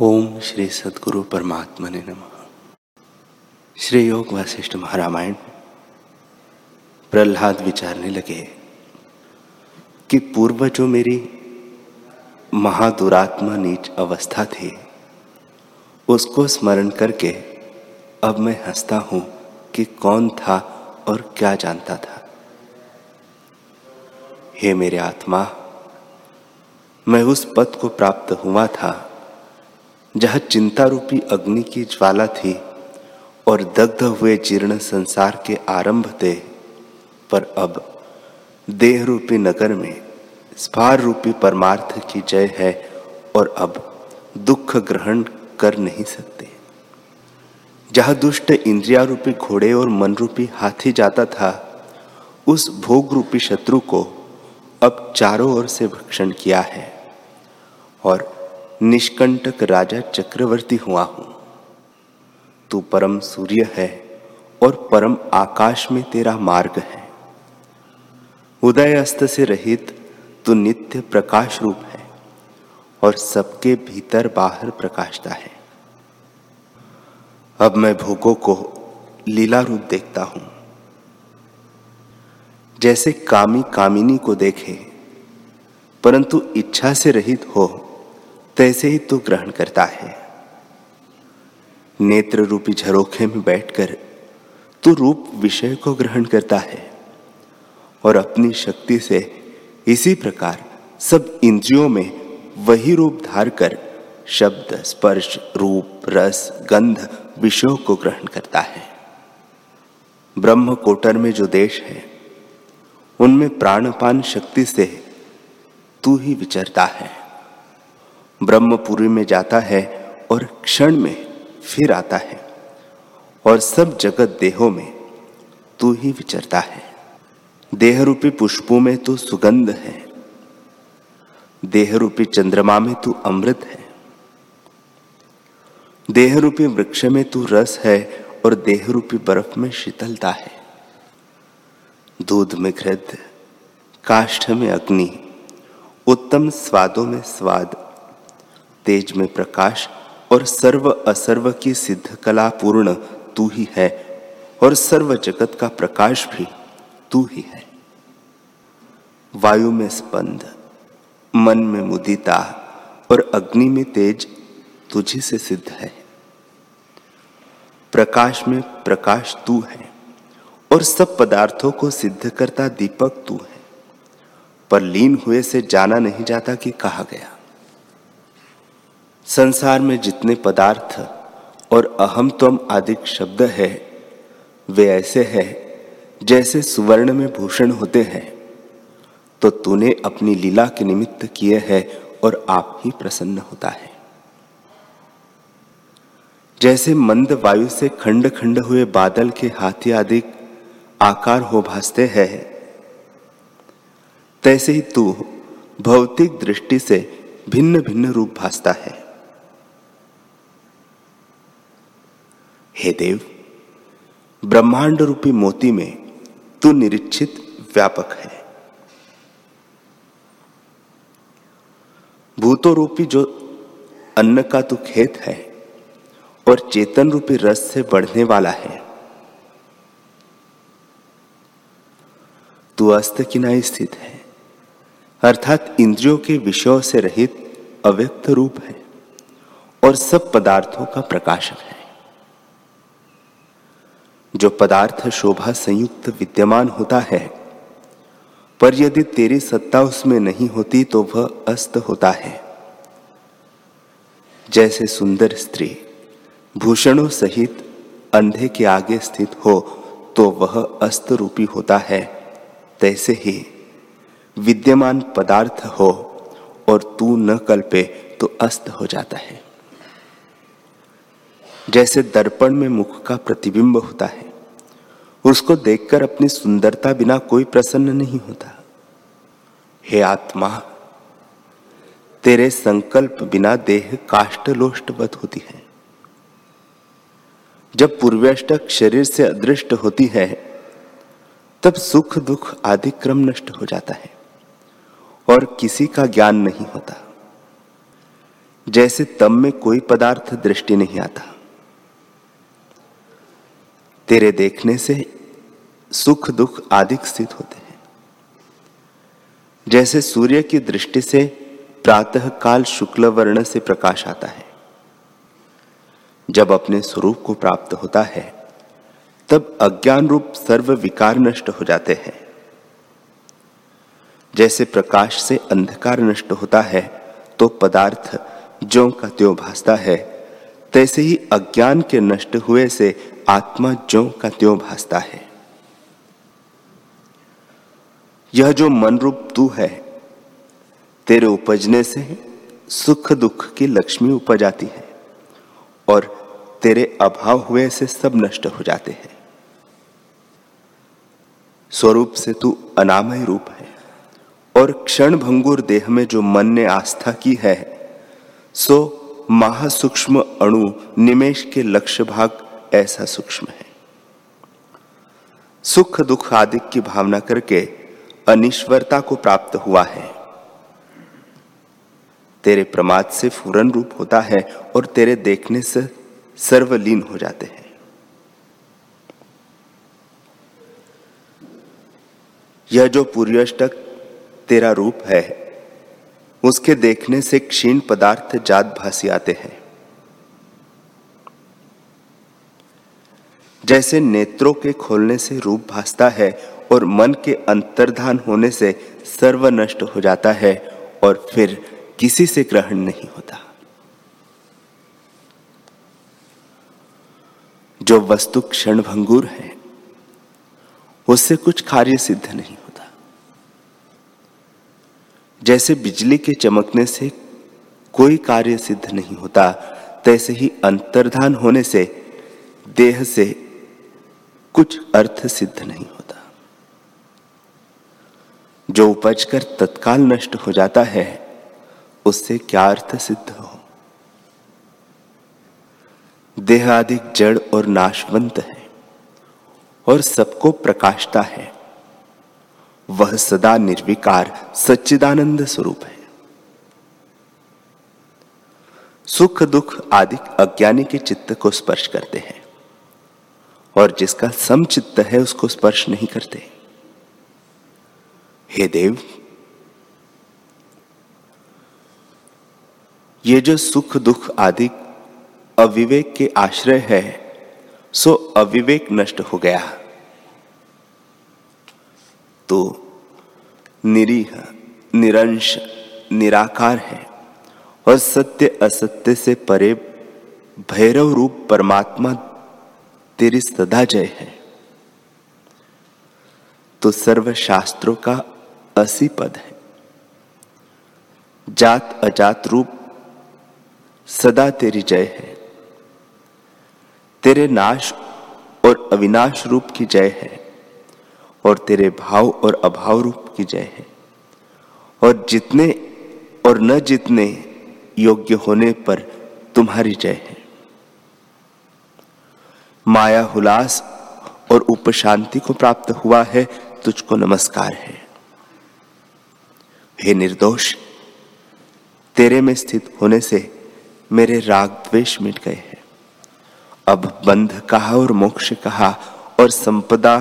ओम श्री सदगुरु परमात्मा ने नम। श्री योग वशिष्ठ महारामायण, प्रहलाद विचारने लगे कि पूर्व जो मेरी महादुरात्मा नीच अवस्था थी, उसको स्मरण करके अब मैं हंसता हूँ कि कौन था और क्या जानता था। हे मेरे आत्मा, मैं उस पद को प्राप्त हुआ था जहाँ चिंता रूपी अग्नि की ज्वाला थी और दग्ध हुए जीर्ण संसार के आरंभ थे, पर अब देह रूपी नगर में स्फार रूपी परमार्थ की जय है और अब दुख ग्रहण कर नहीं सकते। जहाँ दुष्ट इंद्रिया रूपी घोड़े और मन रूपी हाथी जाता था, उस भोग रूपी शत्रु को अब चारों ओर से भक्षण किया है और निष्कंटक राजा चक्रवर्ती हुआ हूँ। तू परम सूर्य है और परम आकाश में तेरा मार्ग है। उदय अस्त से रहित तू नित्य प्रकाश रूप है और सबके भीतर बाहर प्रकाशता है। अब मैं भोगों को लीला रूप देखता हूँ। जैसे कामी कामिनी को देखे, परंतु इच्छा से रहित हो तैसे ही तू ग्रहण करता है। नेत्र रूपी झरोखे में बैठकर तू रूप विषय को ग्रहण करता है और अपनी शक्ति से इसी प्रकार सब इंद्रियों में वही रूप धार कर शब्द, स्पर्श, रूप, रस, गंध, विषयों को ग्रहण करता है। ब्रह्म कोटर में जो देश है, उनमें प्राणपान शक्ति से तू ही विचरता है। ब्रह्मपुरी में जाता है और क्षण में फिर आता है और सब जगत देहों में तू ही विचरता है। देह रूपी पुष्पों में तू सुगंध है। देह रूपी चंद्रमा में तू अमृत है। देह रूपी वृक्ष में तू रस है और देह रूपी बर्फ़ में शीतलता है। दूध में घृत, काष्ठ में अग्नि, उत्तम स्वादों में स्वाद तेज में प्रकाश और सर्व असर्व की सिद्ध कला पूर्ण तू ही है और सर्व जगत का प्रकाश भी तू ही है। वायु में स्पंद, मन में मुदिता और अग्नि में तेज तुझी से सिद्ध है। प्रकाश में प्रकाश तू है और सब पदार्थों को सिद्ध करता दीपक तू है। पर लीन हुए से जाना नहीं जाता कि कहा गया। संसार में जितने पदार्थ और अहम तम आदि शब्द है, वे ऐसे हैं जैसे सुवर्ण में भूषण होते हैं। तो तूने अपनी लीला के निमित्त किए है और आप ही प्रसन्न होता है। जैसे मंद वायु से खंड खंड हुए बादल के हाथी आदि आकार हो भासते हैं, तैसे ही तू भौतिक दृष्टि से भिन्न भिन्न रूप भासता है। हे देव ब्रह्मांड रूपी मोती में तू निरीक्षित व्यापक है। भूतो रूपी जो अन्न का तू खेत है और चेतन रूपी रस से बढ़ने वाला है, तू अस्त किनाई स्थित है, अर्थात इंद्रियों के विषयों से रहित अव्यक्त रूप है और सब पदार्थों का प्रकाशक है। जो पदार्थ शोभा संयुक्त विद्यमान होता है, पर यदि तेरी सत्ता उसमें नहीं होती तो वह अस्त होता है। जैसे सुंदर स्त्री भूषणों सहित अंधे के आगे स्थित हो तो वह अस्त रूपी होता है। तैसे ही विद्यमान पदार्थ हो और तू न कल्पे तो अस्त हो जाता है। जैसे दर्पण में मुख का प्रतिबिंब होता है उसको देखकर अपनी सुंदरता बिना कोई प्रसन्न नहीं होता। हे आत्मा, तेरे संकल्प बिना देह काष्ट होती है। जब पूर्व्यष्टक शरीर से अदृष्ट होती है, तब सुख दुख आदि क्रम नष्ट हो जाता है और किसी का ज्ञान नहीं होता। जैसे तम में कोई पदार्थ दृष्टि नहीं आता। तेरे देखने से सुख दुख आदि स्थित होते हैं। जैसे सूर्य की दृष्टि से प्रातः काल शुक्ल वर्ण से प्रकाश आता है। जब अपने स्वरूप को प्राप्त होता है, तब अज्ञान रूप सर्व विकार नष्ट हो जाते हैं। जैसे प्रकाश से अंधकार नष्ट होता है तो पदार्थ जो का त्यो भासता है, तैसे ही अज्ञान के नष्ट हुए से आत्मा जो का त्यो भासता है। यह जो मन रूप तू है, तेरे उपजने से सुख दुख की लक्ष्मी उपज आती है और तेरे अभाव हुए से सब नष्ट हो जाते हैं। स्वरूप से तू अनामय रूप है और क्षण भंगुर देह में जो मन ने आस्था की है, सो महासूक्ष्म अणु निमेश के लक्ष्य भाग ऐसा सूक्ष्म है। सुख दुख आदि की भावना करके अनिश्वरता को प्राप्त हुआ है। तेरे प्रमाद से फूरन रूप होता है और तेरे देखने से सर्वलीन हो जाते हैं। यह जो पूर्यष्टक तेरा रूप है, उसके देखने से क्षीण पदार्थ जात भासी आते हैं। जैसे नेत्रों के खोलने से रूप भासता है और मन के अंतर्धान होने से सर्व नष्ट हो जाता है और फिर किसी से ग्रहण नहीं होता। जो वस्तु क्षण भंगुर है, उससे कुछ कार्य सिद्ध नहीं होता। जैसे बिजली के चमकने से कोई कार्य सिद्ध नहीं होता, तैसे ही अंतर्धान होने से देह से कुछ अर्थ सिद्ध नहीं जो उपज कर तत्काल नष्ट हो जाता है, उससे क्या अर्थ सिद्ध हो? देह अधिक जड़ और नाशवंत है और सबको प्रकाशता है। वह सदा निर्विकार, सच्चिदानंद स्वरूप है। सुख दुख आदि अज्ञानी के चित्त को स्पर्श करते हैं और जिसका समचित्त है, उसको स्पर्श नहीं करते। हे देव, ये जो सुख दुख आदि अविवेक के आश्रय है, सो अविवेक नष्ट हो गया। तो निरीह, निरंश, निराकार है और सत्य असत्य से परे भैरव रूप परमात्मा तेरी सदा जय है। तो सर्व शास्त्रों का असी पद है। जात अजात रूप, सदा तेरी जय है। तेरे नाश और अविनाश रूप की जय है और तेरे भाव और अभाव रूप की जय है। और जितने और न जितने योग्य होने पर तुम्हारी जय है। माया हुलास और उपशांति को प्राप्त हुआ है, तुझको नमस्कार है। हे निर्दोष, तेरे में स्थित होने से मेरे राग द्वेष मिट गए हैं। अब बंध कहा और मोक्ष कहा और संपदा,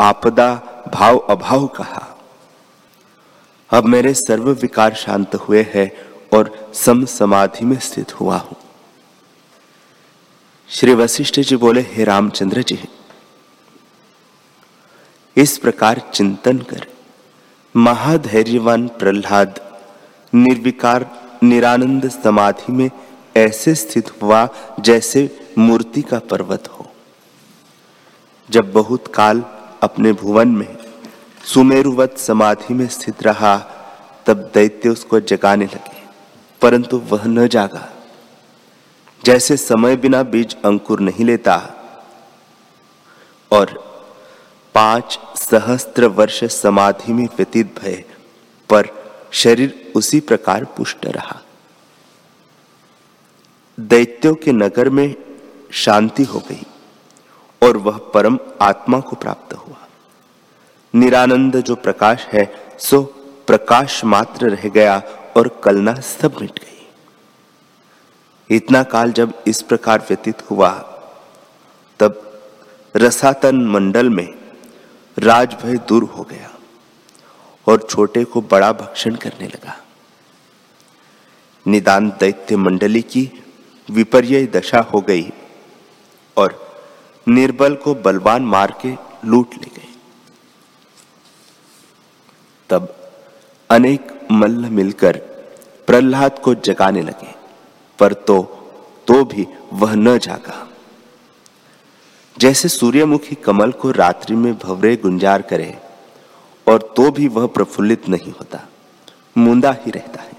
आपदा, भाव, अभाव कहा। अब मेरे सर्व विकार शांत हुए हैं और सम समाधि में स्थित हुआ हूँ। श्री वशिष्ठ जी बोले, हे रामचंद्र जी, इस प्रकार चिंतन कर। महाधैर्यवान प्रहलाद, निर्विकार निरानंद समाधि में ऐसे स्थित हुआ जैसे मूर्ति का पर्वत हो। जब बहुत काल अपने भुवन में सुमेरुवत समाधि में स्थित रहा, तब दैत्य उसको जगाने लगे, परंतु वह न जागा। जैसे समय बिना बीज अंकुर नहीं लेता, और पाँच सहस्त्र वर्ष समाधि में व्यतीत भय, पर शरीर उसी प्रकार पुष्ट रहा। दैत्यों के नगर में शांति हो गई और वह परम आत्मा को प्राप्त हुआ। निरानंद जो प्रकाश है, सो प्रकाश मात्र रह गया और कलना सब मिट गई। इतना काल जब इस प्रकार व्यतीत हुआ, तब रसातन मंडल में राजभय दूर हो गया और छोटे को बड़ा भक्षण करने लगा। निदान दैत्य मंडली की विपर्य दशा हो गई और निर्बल को बलवान मार के लूट ले गए। तब अनेक मल्ल मिलकर प्रहलाद को जगाने लगे, पर तो तो भी वह न जागा। जैसे सूर्यमुखी कमल को रात्रि में भवरे गुंजार करे और तो भी वह प्रफुल्लित नहीं होता, मुंदा ही रहता है।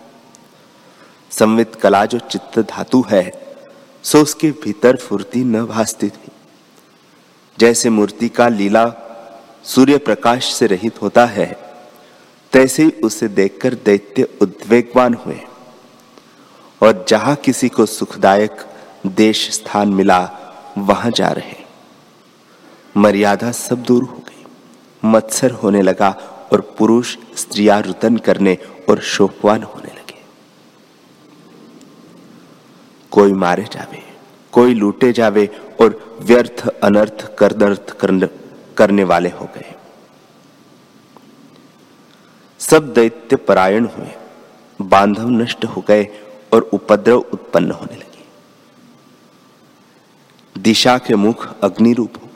संवित कला जो चित्त धातु है, सो उसके भीतर फुर्ती न भासती थी। जैसे मूर्ति का लीला सूर्य प्रकाश से रहित होता है, तैसे ही उसे देखकर दैत्य उद्वेगवान हुए। और जहाँ किसी को सुखदायक देश स्थान मिला, वहाँ जा रहे। मर्यादा सब दूर हो गई। मत्सर होने लगा और पुरुष स्त्रियाँ रुतन करने और शोकवान होने लगे। कोई मारे जावे, कोई लूटे जावे और व्यर्थ, अनर्थ, करदर्थ करने वाले हो गए। सब दैत्य परायण हुए, बांधव नष्ट हो गए और उपद्रव उत्पन्न होने लगे। दिशा के मुख अग्नि रूप हो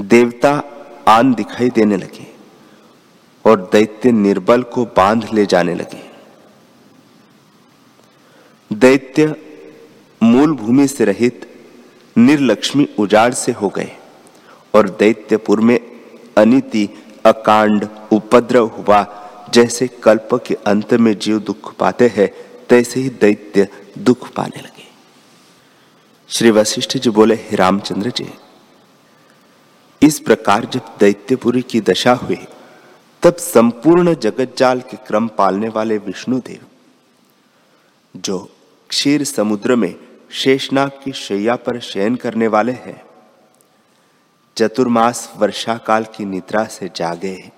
देवता आन दिखाई देने लगे और दैत्य निर्बल को बाँध ले जाने लगे। दैत्य मूल भूमि से रहित निर्लक्ष्मी उजाड़ से हो गए और दैत्यपुर में अनिति अकांड उपद्रव हुआ। जैसे कल्प के अंत में जीव दुख पाते हैं, तैसे ही दैत्य दुख पाने लगे। श्री वशिष्ठ जी बोले, हे रामचंद्र जी इस प्रकार जब दैत्यपुरी की दशा हुई, तब संपूर्ण जगत जाल के क्रम पालने वाले विष्णुदेव, जो क्षीर समुद्र में शेषनाग की शैया पर शयन करने वाले हैं, चतुर्मास वर्षा काल की निद्रा से जागे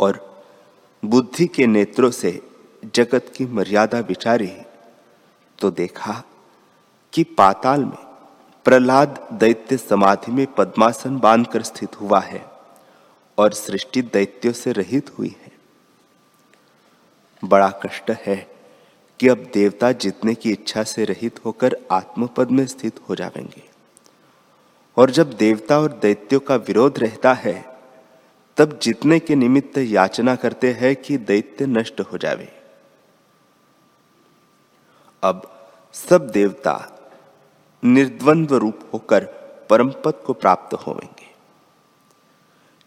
और बुद्धि के नेत्रों से जगत की मर्यादा विचारी तो देखा कि पाताल में प्रहलाद दैत्य समाधि में पद्मासन बांधकर स्थित हुआ है और सृष्टि दैत्यों से रहित हुई है। बड़ा कष्ट है कि अब देवता जितने की इच्छा से रहित होकर आत्मपद में स्थित हो जाएँगे। और जब देवता और दैत्यों का विरोध रहता है, तब जितने के निमित्त याचना करते हैं कि दैत्य नष्ट हो जावे। अब सब देवता निर्द्वंद्व रूप होकर परम पद को प्राप्त होंगे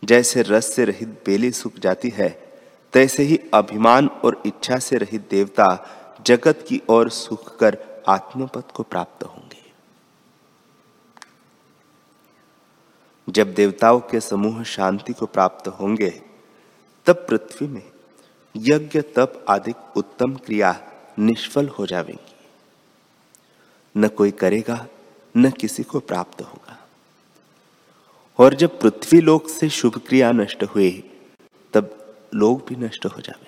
जैसे रस से रहित बेली सूख जाती है, तैसे ही अभिमान और इच्छा से रहित देवता जगत की ओर सुख कर आत्मपद को प्राप्त होंगे। जब देवताओं के समूह शांति को प्राप्त होंगे, तब पृथ्वी में यज्ञ, तप आदि उत्तम क्रिया निष्फल हो जाएँगी न कोई करेगा, न किसी को प्राप्त होगा। और जब पृथ्वी लोक से शुभ क्रिया नष्ट हुए, तब लोग भी नष्ट हो जाएँगे।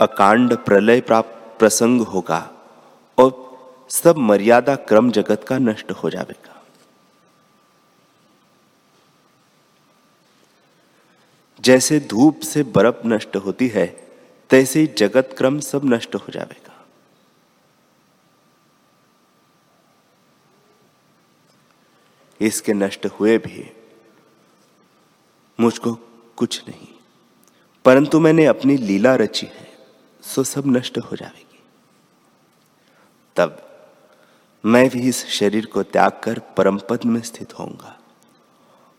अकांड प्रलय प्राप्त प्रसंग होगा और सब मर्यादा क्रम जगत का नष्ट हो जाएगा। जैसे धूप से बर्फ़ नष्ट होती है, तैसे जगत क्रम सब नष्ट हो जाएगा। इसके नष्ट हुए भी मुझको कुछ नहीं। परंतु मैंने अपनी लीला रची है, सो सब नष्ट हो जाएगी। तब मैं भी इस शरीर को त्याग कर परम पद में स्थित होऊँगा,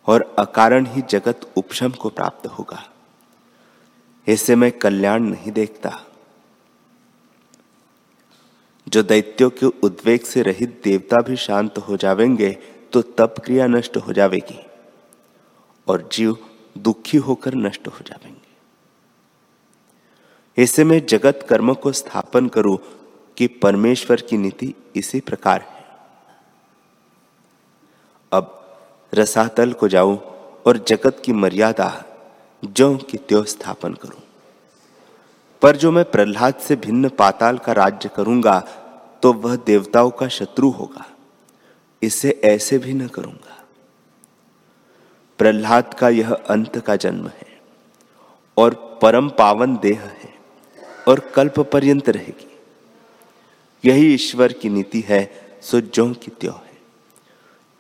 और अकारण ही जगत उपशम को प्राप्त होगा। इससे मैं कल्याण नहीं देखता। जो दैत्यों के उद्वेग से रहित देवता भी शांत हो जावेंगे तो तप क्रिया नष्ट हो जाएगी और जीव दुखी होकर नष्ट हो जाएँगे ऐसे में जगत कर्म को स्थापन करूँ कि परमेश्वर की नीति इसी प्रकार है। अब रसातल को जाऊँ और जगत की मर्यादा जो कि त्यो स्थापन करूँ। पर जो मैं प्रहलाद से भिन्न पाताल का राज्य करूँगा तो वह देवताओं का शत्रु होगा। इसे ऐसे भी न करूँगा। प्रहलाद का यह अंत का जन्म है और परम पावन देह है और कल्प पर्यंत रहेगी। यही ईश्वर की नीति है, सो जो की त्यों है।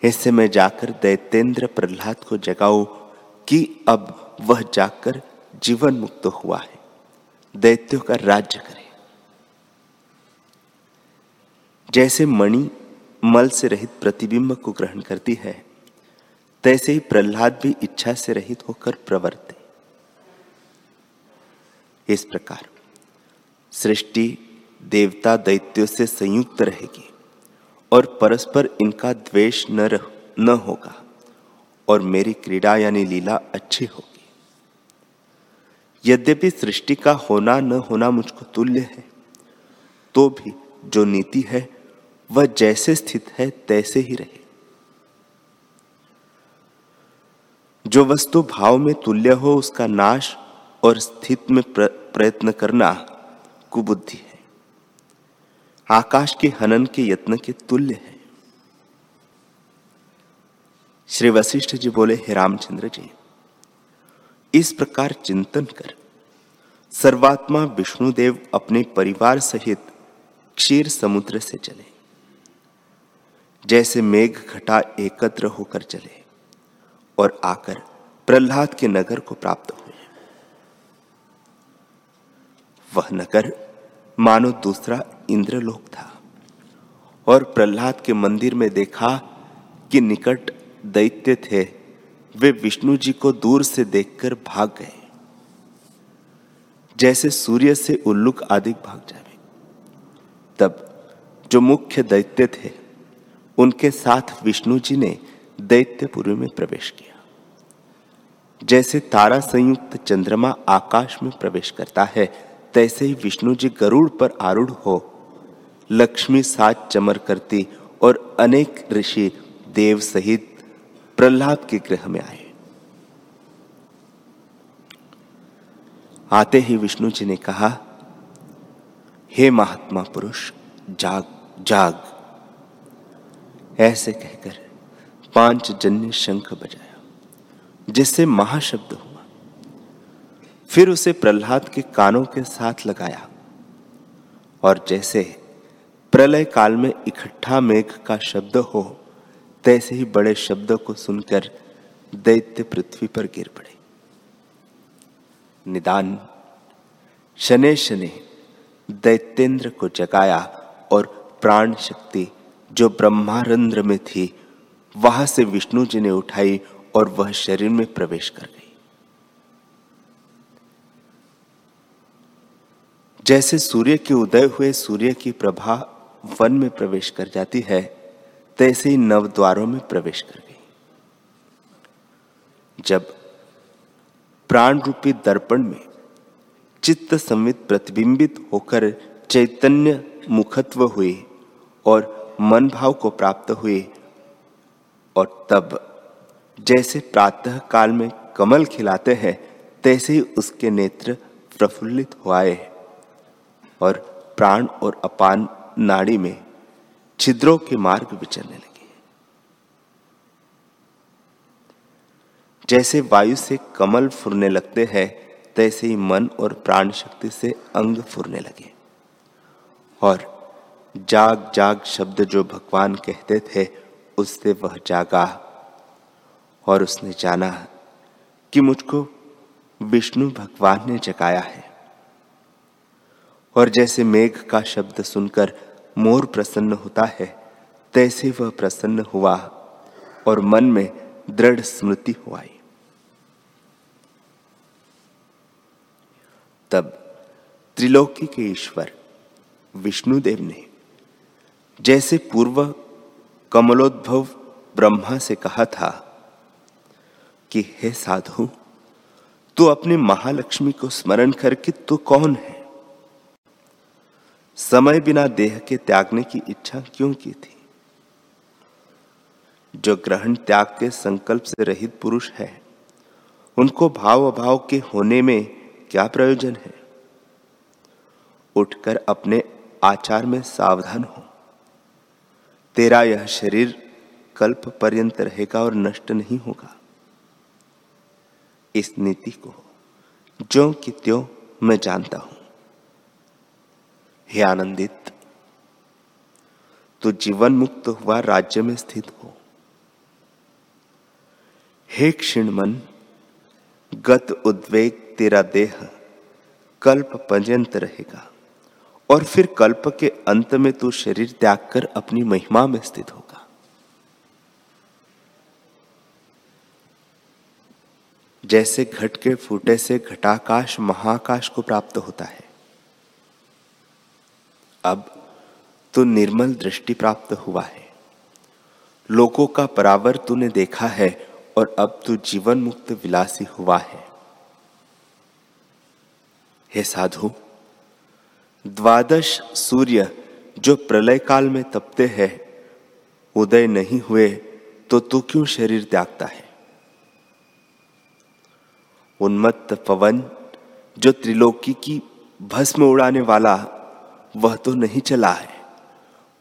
ऐसे मैं जाकर दैतेंद्र प्रहलाद को जगाऊ कि अब वह जाकर जीवन मुक्त हुआ है, दैत्यों का राज्य करे। जैसे मणि मल से रहित प्रतिबिंब को ग्रहण करती है। तैसे ही प्रहलाद भी इच्छा से रहित होकर प्रवर्ते। इस प्रकार सृष्टि देवता दैत्यों से संयुक्त रहेगी और परस्पर इनका द्वेष न रह, न होगा और मेरी क्रीड़ा यानी लीला अच्छी होगी। यद्यपि सृष्टि का होना न होना मुझको तुल्य है तो भी जो नीति है वह जैसे स्थित है, तैसे ही रहे। जो वस्तु भाव में तुल्य हो, उसका नाश और स्थित में प्रयत्न करना कुबुद्धि है। आकाश के हनन के यत्न के तुल्य है। श्री वशिष्ठ जी बोले, हे रामचंद्र जी, इस प्रकार चिंतन कर। सर्वात्मा विष्णुदेव अपने परिवार सहित क्षीर समुद्र से चले। जैसे मेघ घटा एकत्र होकर चले और आकर प्रहलाद के नगर को प्राप्त हुए। वह नगर, मानो दूसरा इंद्रलोक था और प्रहलाद के मंदिर में देखा कि निकट दैत्य थे, वे विष्णु जी को दूर से देखकर भाग गए। जैसे सूर्य से उल्लुक आदि भाग जावे, तब जो मुख्य दैत्य थे उनके साथ विष्णु जी ने दैत्यपुरी में प्रवेश किया। जैसे तारा संयुक्त चंद्रमा आकाश में प्रवेश करता है, तैसे ही विष्णु जी गरुड़ पर आरूढ़ हो, लक्ष्मी साथ चमर करती और अनेक ऋषि देव सहित प्रहलाद के गृह में आए। आते ही विष्णु जी ने कहा, हे महात्मा पुरुष, जाग जाग। ऐसे कहकर पाँच जन्य शंख बजाया, जिससे महाशब्द हुआ। फिर उसे प्रहलाद के कानों के साथ लगाया और जैसे प्रलय काल में इकट्ठा मेघ का शब्द हो, तैसे ही बड़े शब्दों को सुनकर दैत्य पृथ्वी पर गिर पड़े। निदान, शने शने दैत्येंद्र को जगाया और प्राण शक्ति जो ब्रह्मारंद्र में थी, वहाँ से विष्णु जी ने उठाई और वह शरीर में प्रवेश कर गई। जैसे सूर्य के उदय हुए सूर्य की प्रभा वन में प्रवेश कर जाती है, तैसे ही नव द्वारों में प्रवेश कर गई। जब प्राण रूपी दर्पण में चित्त संवित प्रतिबिंबित होकर चैतन्य मुखत्व हुए और मन भाव को प्राप्त हुए। और तब, जैसे प्रातः काल में कमल खिलाते हैं, तैसे ही उसके नेत्र प्रफुल्लित हुआए। और प्राण और अपान नाड़ी में छिद्रों के मार्ग विचरने लगे। जैसे वायु से कमल फुरने लगते हैं, तैसे ही मन और प्राण शक्ति से अंग फुरने लगे। और जाग जाग शब्द जो भगवान कहते थे, उससे वह जागा। और उसने जाना कि मुझको विष्णु भगवान ने जगाया है। और जैसे मेघ का शब्द सुनकर मोर प्रसन्न होता है, तैसे वह प्रसन्न हुआ और मन में दृढ़ स्मृति हुआई तब त्रिलोकी के ईश्वर विष्णुदेव ने जैसे पूर्व कमलोद्भव ब्रह्मा से कहा था कि, हे साधु, तू अपने महालक्ष्मी को स्मरण करके तू कौन है? समय बिना देह के त्यागने की इच्छा क्यों की थी? जो ग्रहण त्याग के संकल्प से रहित पुरुष है, उनको भाव अभाव के होने में क्या प्रयोजन है? उठकर अपने आचार में सावधान हो। तेरा यह शरीर कल्प पर्यंत रहेगा और नष्ट नहीं होगा। इस नीति को जो कि त्यों मैं जानता हूँ। हे आनंदित तो जीवन मुक्त हुआ राज्य में स्थित हो। हे क्षीण मन गत उद्वेग तेरा देह कल्प पर्यंत रहेगा। और फिर कल्प के अंत में तू शरीर त्याग कर अपनी महिमा में स्थित होगा। जैसे घट के फूटे से घटाकाश महाकाश को प्राप्त होता है, अब तो निर्मल दृष्टि प्राप्त हुआ है। लोगों का परावर तूने देखा है और अब तू जीवन मुक्त विलासी हुआ है। हे साधु द्वादश सूर्य जो प्रलय काल में तपते हैं, उदय नहीं हुए तो तू क्यों शरीर त्यागता है? उन्मत्त पवन जो त्रिलोकी की भस्म उड़ाने वाला, वह तो नहीं चला है,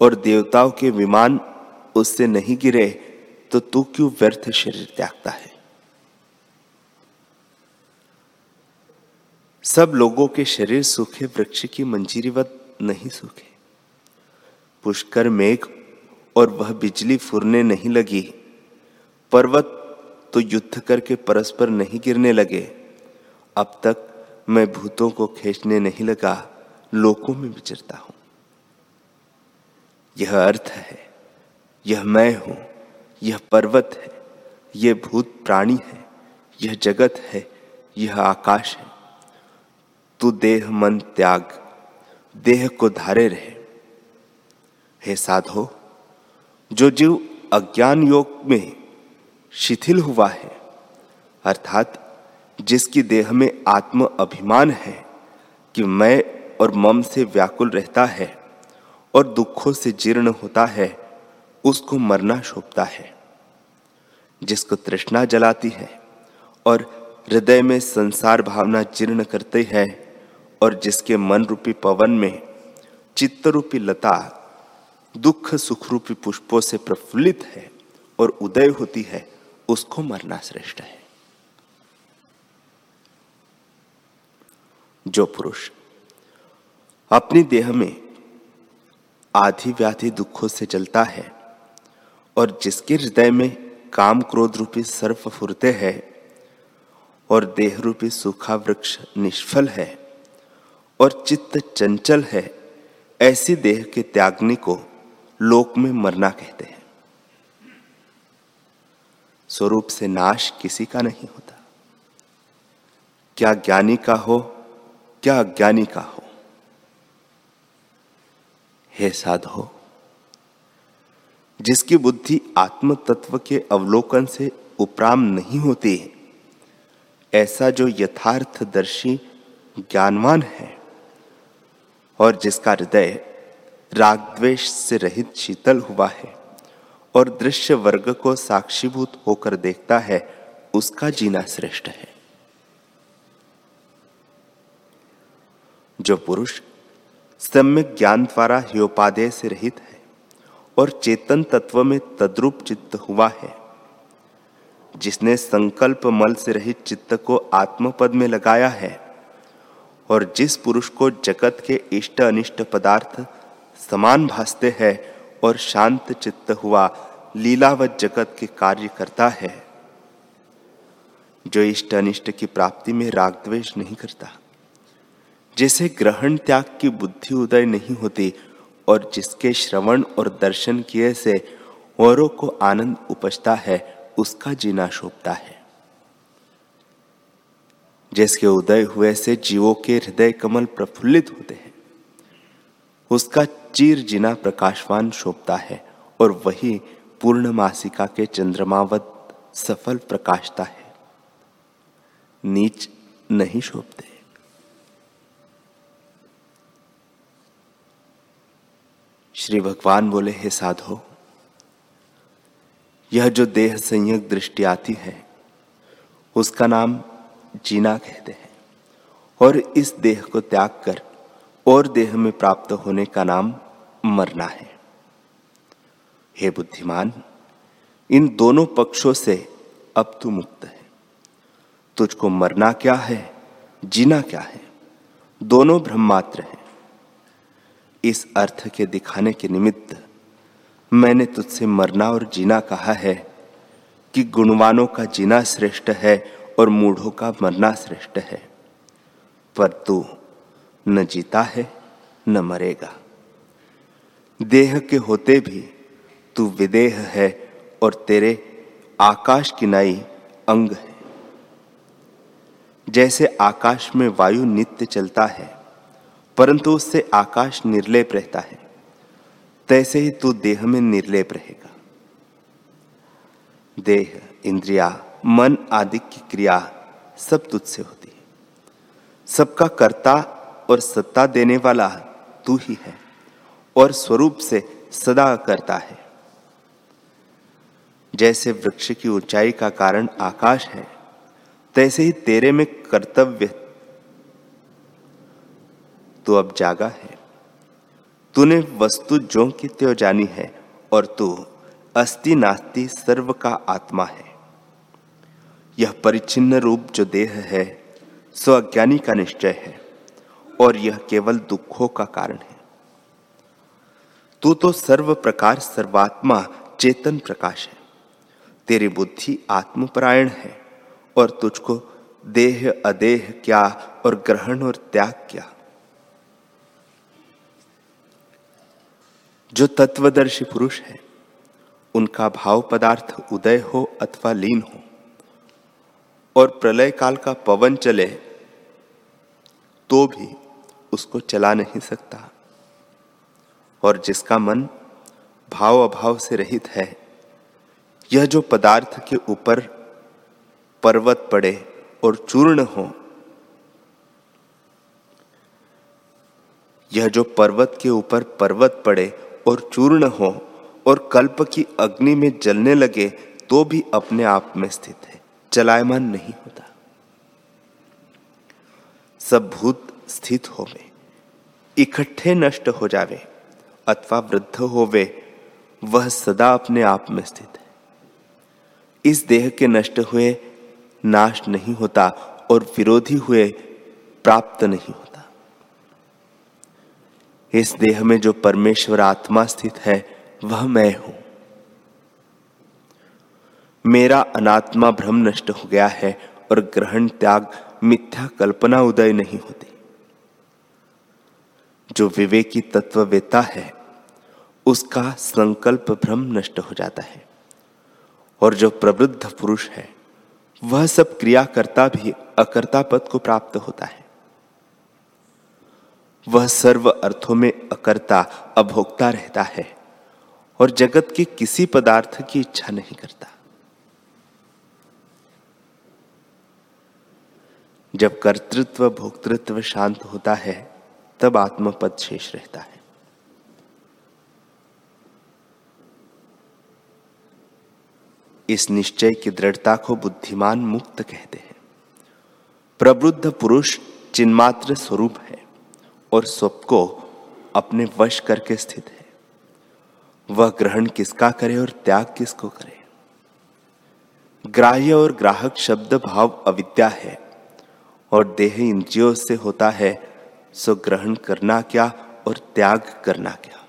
और देवताओं के विमान उससे नहीं गिरे तो तू क्यों व्यर्थ शरीर त्यागता है? सब लोगों के शरीर सूखे, वृक्ष की मंजीरीवत नहीं सूखे। पुष्कर मेघ और वह बिजली फुरने नहीं लगी। पर्वत तो युद्ध करके परस्पर नहीं गिरने लगे। अब तक मैं भूतों को खींचने नहीं लगा लोकों में विचरता हूँ। यह अर्थ है, यह मैं हूँ, यह पर्वत है यह भूत प्राणी है, यह जगत है, यह आकाश है। तू देह मन त्याग, देह को धारे रहे। हे साधो, जो जीव अज्ञान योग में शिथिल हुआ है, अर्थात जिसकी देह में आत्म अभिमान है कि मैं और मम से व्याकुल रहता है और दुखों से जीर्ण होता है, उसको मरना शोभता है। जिसको तृष्णा जलाती है और हृदय में संसार भावना जीर्ण करते हैं और जिसके मन रूपी पवन में चित्त रूपी लता दुख सुख रूपी पुष्पों से प्रफुल्लित है और उदय होती है, उसको मरना श्रेष्ठ है। जो पुरुष अपनी देह में आधी व्याधि दुखों से जलता है और जिसके हृदय में काम क्रोध रूपी सर्फ फुरते हैं और देह रूपी सूखा वृक्ष निष्फल है और चित्त चंचल है, ऐसी देह के त्यागने को लोक में मरना कहते हैं। स्वरूप से नाश किसी का नहीं होता। क्या ज्ञानी का हो, क्या अज्ञानी का हो। हे साधो, जिसकी बुद्धि आत्म तत्व के अवलोकन से उपराम नहीं होती ऐसा जो यथार्थ दर्शी ज्ञानवान है और जिसका हृदय राग द्वेष से रहित शीतल हुआ है और दृश्य वर्ग को साक्षीभूत होकर देखता है, उसका जीना श्रेष्ठ है। जो पुरुष सम्यक ज्ञान द्वारा ह्योपादेय से रहित है और चेतन तत्व में तद्रुप चित्त हुआ है, जिसने संकल्प मल से रहित चित्त को आत्मपद में लगाया है और जिस पुरुष को जगत के इष्ट अनिष्ट पदार्थ समान भासते हैं और शांत चित्त हुआ, लीलावत जगत के कार्य करता है, जो इष्ट अनिष्ट की प्राप्ति में राग द्वेष नहीं करता। जैसे ग्रहण त्याग की बुद्धि उदय नहीं होती और जिसके श्रवण और दर्शन किए से औरों को आनंद उपजता है, उसका जीना शोभता है। जिसके उदय हुए से जीवों के हृदय कमल प्रफुल्लित होते हैं। उसका चीर जिना प्रकाशवान शोभता है और वही पूर्ण मासिका के चंद्रमावत सफल प्रकाशता है। नीच नहीं शोभते। श्री भगवान बोले, हे साधो, यह जो देह संयक दृष्टि आती है, उसका नाम जीना कहते हैं। और इस देह को त्याग कर और देह में प्राप्त होने का नाम मरना है। हे बुद्धिमान, इन दोनों पक्षों से अब तू मुक्त है। तुझको मरना क्या है, जीना क्या है, दोनों ब्रह्मात्र हैं। इस अर्थ के दिखाने के निमित्त मैंने तुझसे मरना और जीना कहा है कि गुणवानों का जीना श्रेष्ठ है और मूढ़ों का मरना श्रेष्ठ है। पर तू न जीता है, न मरेगा। देह के होते भी तू विदेह है और तेरे आकाश की नाई अंग है। जैसे आकाश में वायु नित्य चलता है, परंतु उससे आकाश निर्लेप रहता है। तैसे ही तू देह में निर्लेप रहेगा। देह इंद्रिया मन आदि की क्रिया सब तुझसे होती है। सबका कर्ता और सत्ता देने वाला तू ही है और स्वरूप से सदा करता है। जैसे वृक्ष की ऊंचाई का कारण आकाश है, तैसे ही तेरे में कर्तव्य तू अब जागा है। तूने वस्तु जो की त्यो जानी है और तू अस्ति नास्ति सर्व का आत्मा है। यह परिचिन्न रूप जो देह है सो अज्ञानी का निश्चय है, और यह केवल दुखों का कारण है। तू तो सर्व प्रकार सर्वात्मा चेतन प्रकाश है। तेरी बुद्धि आत्मपरायण है, और तुझको देह अदेह क्या और ग्रहण और त्याग क्या? जो तत्वदर्शी पुरुष है, उनका भाव पदार्थ उदय हो अथवा लीन हो और प्रलय काल का पवन चले तो भी उसको चला नहीं सकता। और जिसका मन भाव अभाव से रहित है, यह जो पदार्थ के ऊपर पर्वत पड़े और चूर्ण हो, यह जो पर्वत के ऊपर पर्वत पड़े और चूर्ण हो और कल्प की अग्नि में जलने लगे तो भी अपने आप में स्थित है। चलायमान नहीं होता। सब भूत स्थित होवे, इकट्ठे नष्ट हो जावे, अथवा वृद्ध होवे, वह सदा अपने आप में स्थित है। इस देह के नष्ट हुए, नाश नहीं होता और विरोधी हुए, प्राप्त नहीं होता। इस देह में जो परमेश्वर आत्मा स्थित है, वह मैं हूँ। मेरा अनात्मा भ्रम नष्ट हो गया है और ग्रहण त्याग मिथ्या कल्पना उदय नहीं होती। जो विवेकी तत्ववेता है, उसका संकल्प भ्रम नष्ट हो जाता है। और जो प्रवृद्ध पुरुष है, वह सब क्रिया करता भी अकर्ता पद को प्राप्त होता है। वह सर्व अर्थों में अकर्ता, अभोक्ता रहता है और जगत के किसी पदार्थ की इच्छा नहीं करता। जब कर्तृत्व, भोक्तृत्व शांत होता है, तब आत्मपद शेष रहता है। इस निश्चय की दृढ़ता को बुद्धिमान मुक्त कहते हैं। प्रबुद्ध पुरुष चिन्मात्र स्वरूप है और सबको अपने वश करके स्थित है। वह ग्रहण किसका करे और त्याग किसको करे? ग्राह्य और ग्राहक शब्द भाव अविद्या है। और देह इंद्रियों से होता है, सो ग्रहण करना क्या और त्याग करना क्या?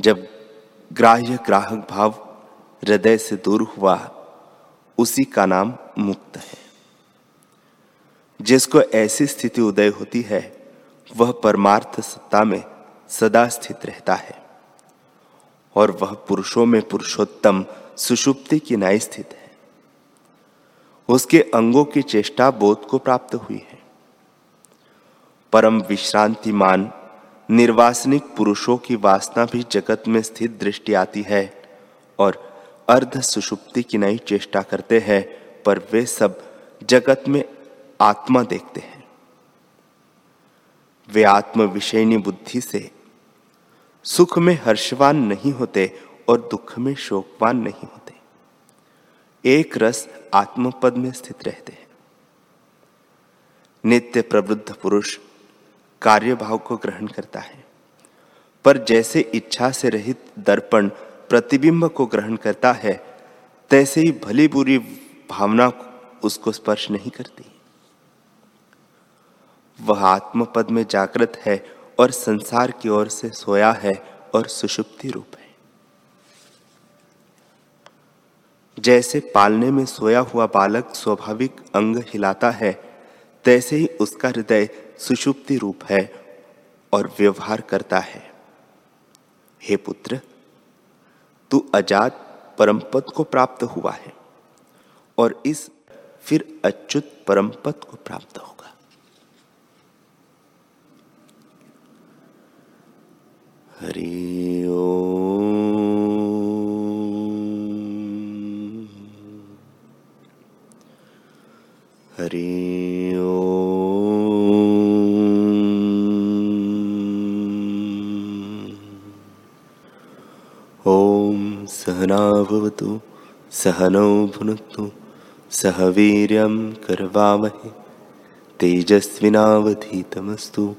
जब ग्राह्य ग्राहक भाव हृदय से दूर हुआ, उसी का नाम मुक्त है। जिसको ऐसी स्थिति उदय होती है, वह परमार्थ सत्ता में सदा स्थित रहता है, और वह पुरुषों में पुरुषोत्तम सुषुप्ति की नाई स्थित है। उसके अंगों की चेष्टा बोध को प्राप्त हुई है। परम विश्रांतिमान, निर्वासनिक पुरुषों की वासना भी जगत में स्थित दृष्टि आती है और अर्ध सुषुप्ति की नई चेष्टा करते हैं, पर वे सब जगत में आत्मा देखते हैं। वे आत्म विषयनी बुद्धि से सुख में हर्षवान नहीं होते और दुख में शोकवान नहीं होते। एक रस आत्मपद में स्थित रहते हैं। नित्य प्रवृद्ध पुरुष कार्य भाव को ग्रहण करता है। पर जैसे इच्छा से रहित दर्पण प्रतिबिंब को ग्रहण करता है, तैसे ही भली बुरी भावना उसको स्पर्श नहीं करती। वह आत्मपद में जागृत है और संसार की ओर से सोया है और सुषुप्ति रूप है। जैसे पालने में सोया हुआ बालक स्वाभाविक अंग हिलाता है, तैसे ही उसका हृदय सुषुप्ति रूप है और व्यवहार करता है। हे पुत्र, तू अजात परमपद को प्राप्त हुआ है और इस फिर अच्युत परमपद को प्राप्त होगा। हरि हरि ॐ सहनाभवतु सहनौ भुनक्तु, सह वीर्यं करवावहे तेजस्विनावधीतमस्तु,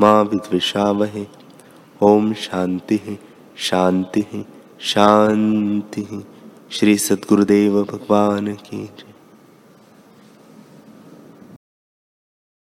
मा विद्विषावहे ओम शांति शांति शांति श्री सद्गुरुदेव भगवान की